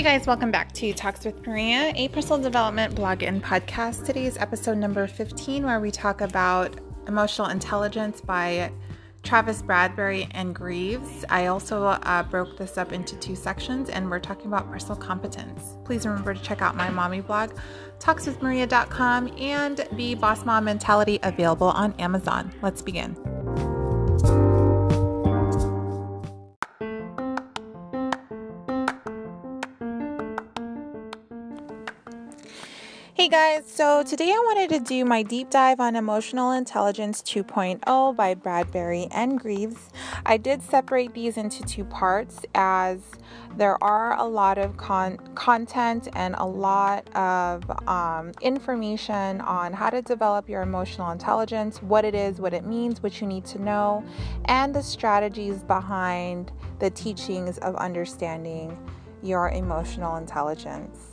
Hey guys, welcome back to Talks with Maria, a personal development blog and podcast. Today's episode number 15, where we talk about emotional intelligence by Travis Bradberry and Greaves. I also uh, broke this up into two sections and we're talking about personal competence. Please remember to check out my mommy blog, talkswithmaria.com, and Be Boss Mom Mentality available on Amazon. Let's begin. Hey guys, so today I wanted to do my deep dive on Emotional Intelligence 2.0 by Bradberry and Greaves. I did separate these into two parts as there are a lot of con- content and a lot of um, information on how to develop your emotional intelligence, what it is, what it means, what you need to know, and the strategies behind the teachings of understanding your emotional intelligence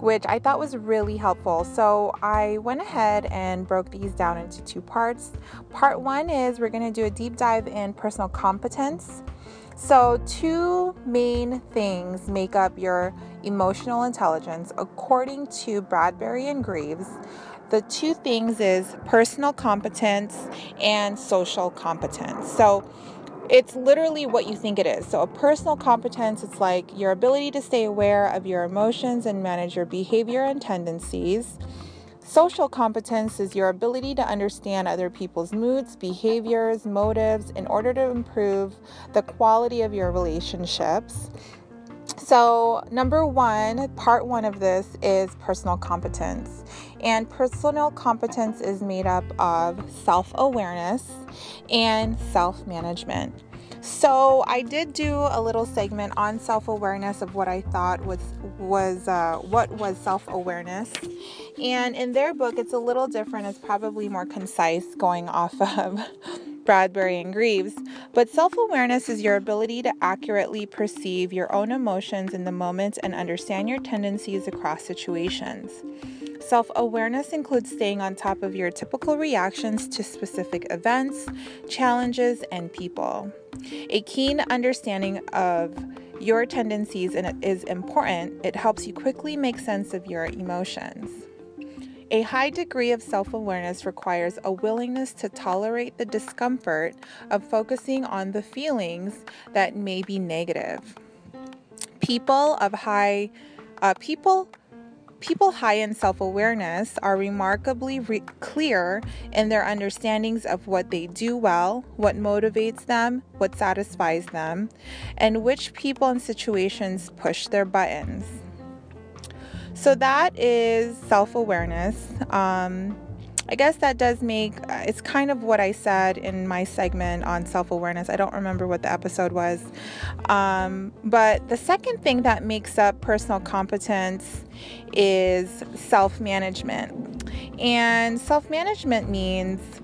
which I thought was really helpful. So I went ahead and broke these down into two parts. Part one is we're going to do a deep dive in personal competence. So, two main things make up your emotional intelligence according to Bradberry and Greaves. The two things is personal competence and social competence. So, it's literally what you think it is. So, a personal competence, it's like your ability to stay aware of your emotions and manage your behavior and tendencies. Social competence is your ability to understand other people's moods, behaviors, motives in order to improve the quality of your relationships. So, number one, part one of this is personal competence. And personal competence is made up of self awareness and self management. So I did do a little segment on self-awareness of what I thought was was uh, what was self-awareness, and in their book it's a little different. It's probably more concise, going off of Bradberry and Greaves. But self awareness is your ability to accurately perceive your own emotions in the moment and understand your tendencies across situations. Self awareness includes staying on top of your typical reactions to specific events, challenges, and people. A keen understanding of your tendencies is important. It helps you quickly make sense of your emotions. A high degree of self awareness requires a willingness to tolerate the discomfort of focusing on the feelings that may be negative. People of high uh, people people high in self-awareness are remarkably re- clear in their understandings of what they do well, what motivates them, what satisfies them, and which people and situations push their buttons. So that is self awareness. Um, I guess that does make it's kind of what I said in my segment on self awareness. I don't remember what the episode was. Um, but the second thing that makes up personal competence is self management. And self management means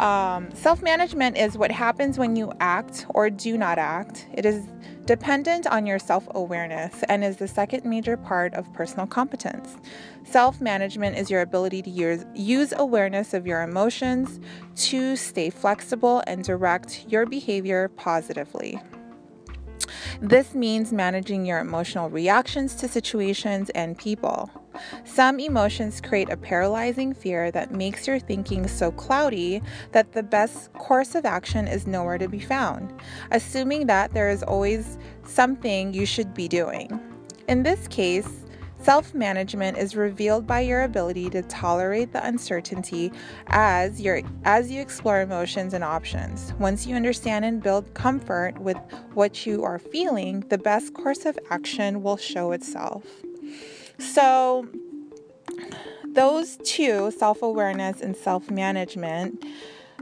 um, self management is what happens when you act or do not act. It is dependent on your self awareness and is the second major part of personal competence. Self management is your ability to use, use awareness of your emotions to stay flexible and direct your behavior positively. This means managing your emotional reactions to situations and people. Some emotions create a paralyzing fear that makes your thinking so cloudy that the best course of action is nowhere to be found, assuming that there is always something you should be doing. In this case, Self management is revealed by your ability to tolerate the uncertainty as, as you explore emotions and options. Once you understand and build comfort with what you are feeling, the best course of action will show itself. So, those two, self awareness and self management,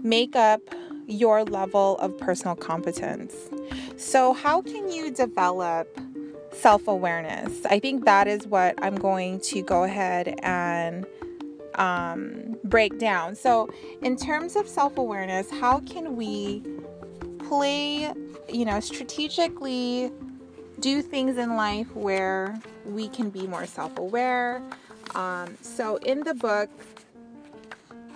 make up your level of personal competence. So, how can you develop self awareness. I think that is what I'm going to go ahead and um, break down. So, in terms of self awareness, how can we play, you know, strategically do things in life where we can be more self aware? Um, so, in the book,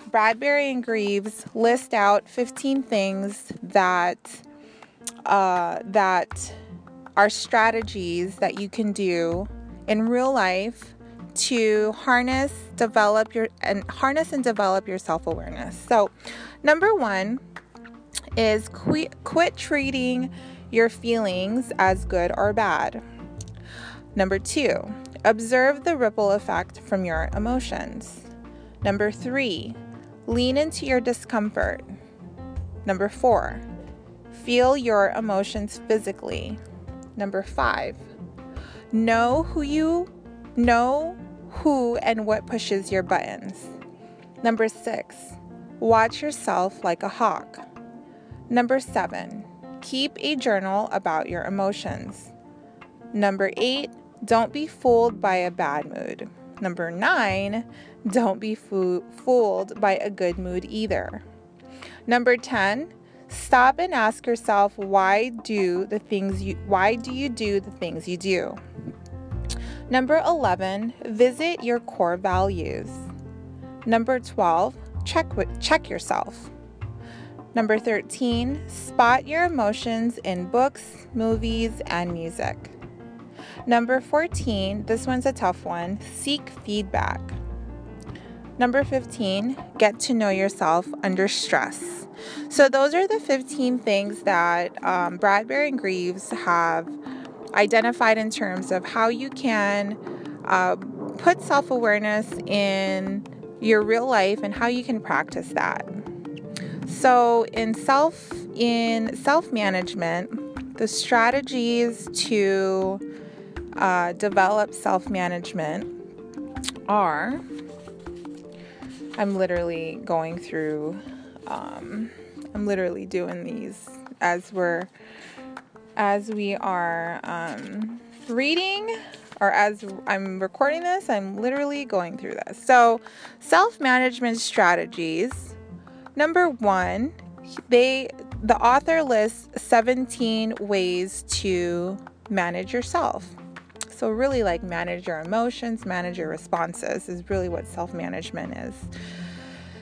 Bradberry and Greaves list out 15 things that uh, that are strategies that you can do in real life to harness, develop your and harness and develop your self-awareness. So, number 1 is quit, quit treating your feelings as good or bad. Number 2, observe the ripple effect from your emotions. Number 3, lean into your discomfort. Number 4, feel your emotions physically. Number 5, know who you know who and what pushes your buttons. Number 6, watch yourself like a hawk. Number seven, keep a journal about your emotions. Number eight, don't be fooled by a bad mood. Number nine, don't be fo- fooled by a good mood either. Number 10, stop and ask yourself why do the things you why do you do the things you do? Number 11, visit your core values. Number 12, check check yourself. Number 13, spot your emotions in books, movies, and music. Number 14, this one's a tough one, seek feedback. Number 15, get to know yourself under stress. So, those are the 15 things that um, Bradberry and Greaves have identified in terms of how you can uh, put self awareness in your real life and how you can practice that. So in self in self management, the strategies to uh, develop self management are. I'm literally going through. Um, I'm literally doing these as we're as we are um, reading or as I'm recording this, I'm literally going through this. So, self management strategies Number one, they the author lists 17 ways to manage yourself. So, really, like manage your emotions, manage your responses is really what self management is.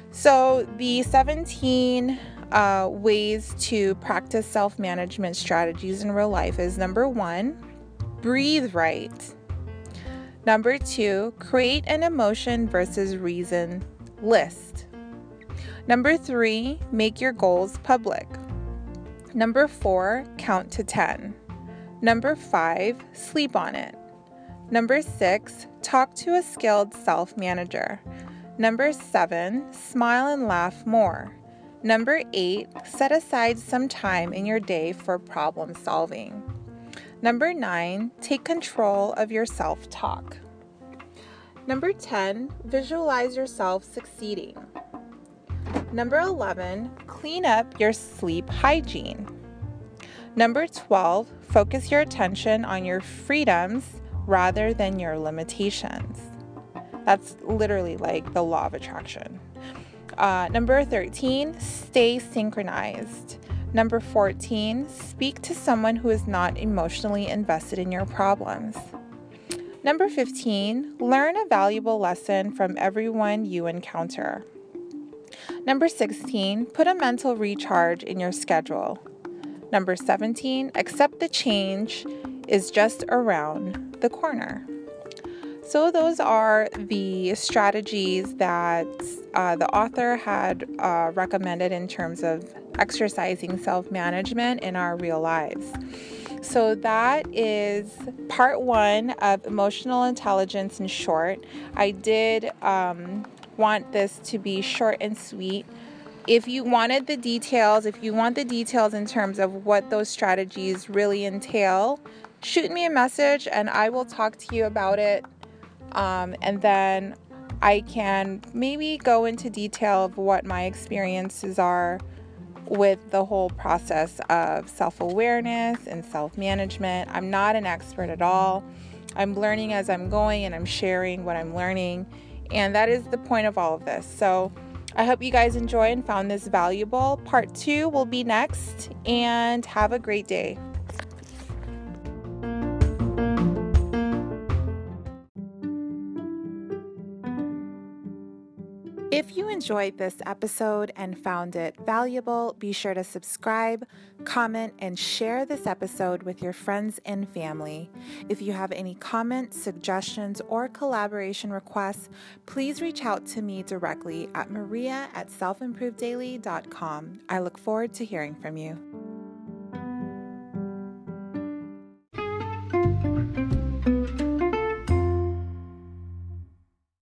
So, the 17 uh, ways to practice self management strategies in real life is number one, breathe right. Number two, create an emotion versus reason list. Number three, make your goals public. Number four, count to 10. Number five, sleep on it. Number six, talk to a skilled self manager. Number seven, smile and laugh more. Number eight, set aside some time in your day for problem solving. Number nine, take control of your self talk. Number 10, visualize yourself succeeding. Number 11, clean up your sleep hygiene. Number 12, focus your attention on your freedoms rather than your limitations. That's literally like the law of attraction. Uh, number 13, stay synchronized. Number 14, speak to someone who is not emotionally invested in your problems. Number 15, learn a valuable lesson from everyone you encounter. Number 16, put a mental recharge in your schedule. Number 17, accept the change is just around the corner. So, those are the strategies that uh, the author had uh, recommended in terms of exercising self management in our real lives. So, that is part one of emotional intelligence in short. I did um, want this to be short and sweet. If you wanted the details, if you want the details in terms of what those strategies really entail, shoot me a message and I will talk to you about it. Um, and then I can maybe go into detail of what my experiences are with the whole process of self awareness and self management. I'm not an expert at all. I'm learning as I'm going and I'm sharing what I'm learning. And that is the point of all of this. So I hope you guys enjoy and found this valuable. Part two will be next, and have a great day. If you enjoyed this episode and found it valuable, be sure to subscribe, comment, and share this episode with your friends and family. If you have any comments, suggestions, or collaboration requests, please reach out to me directly at maria at selfimprovedaily.com. I look forward to hearing from you.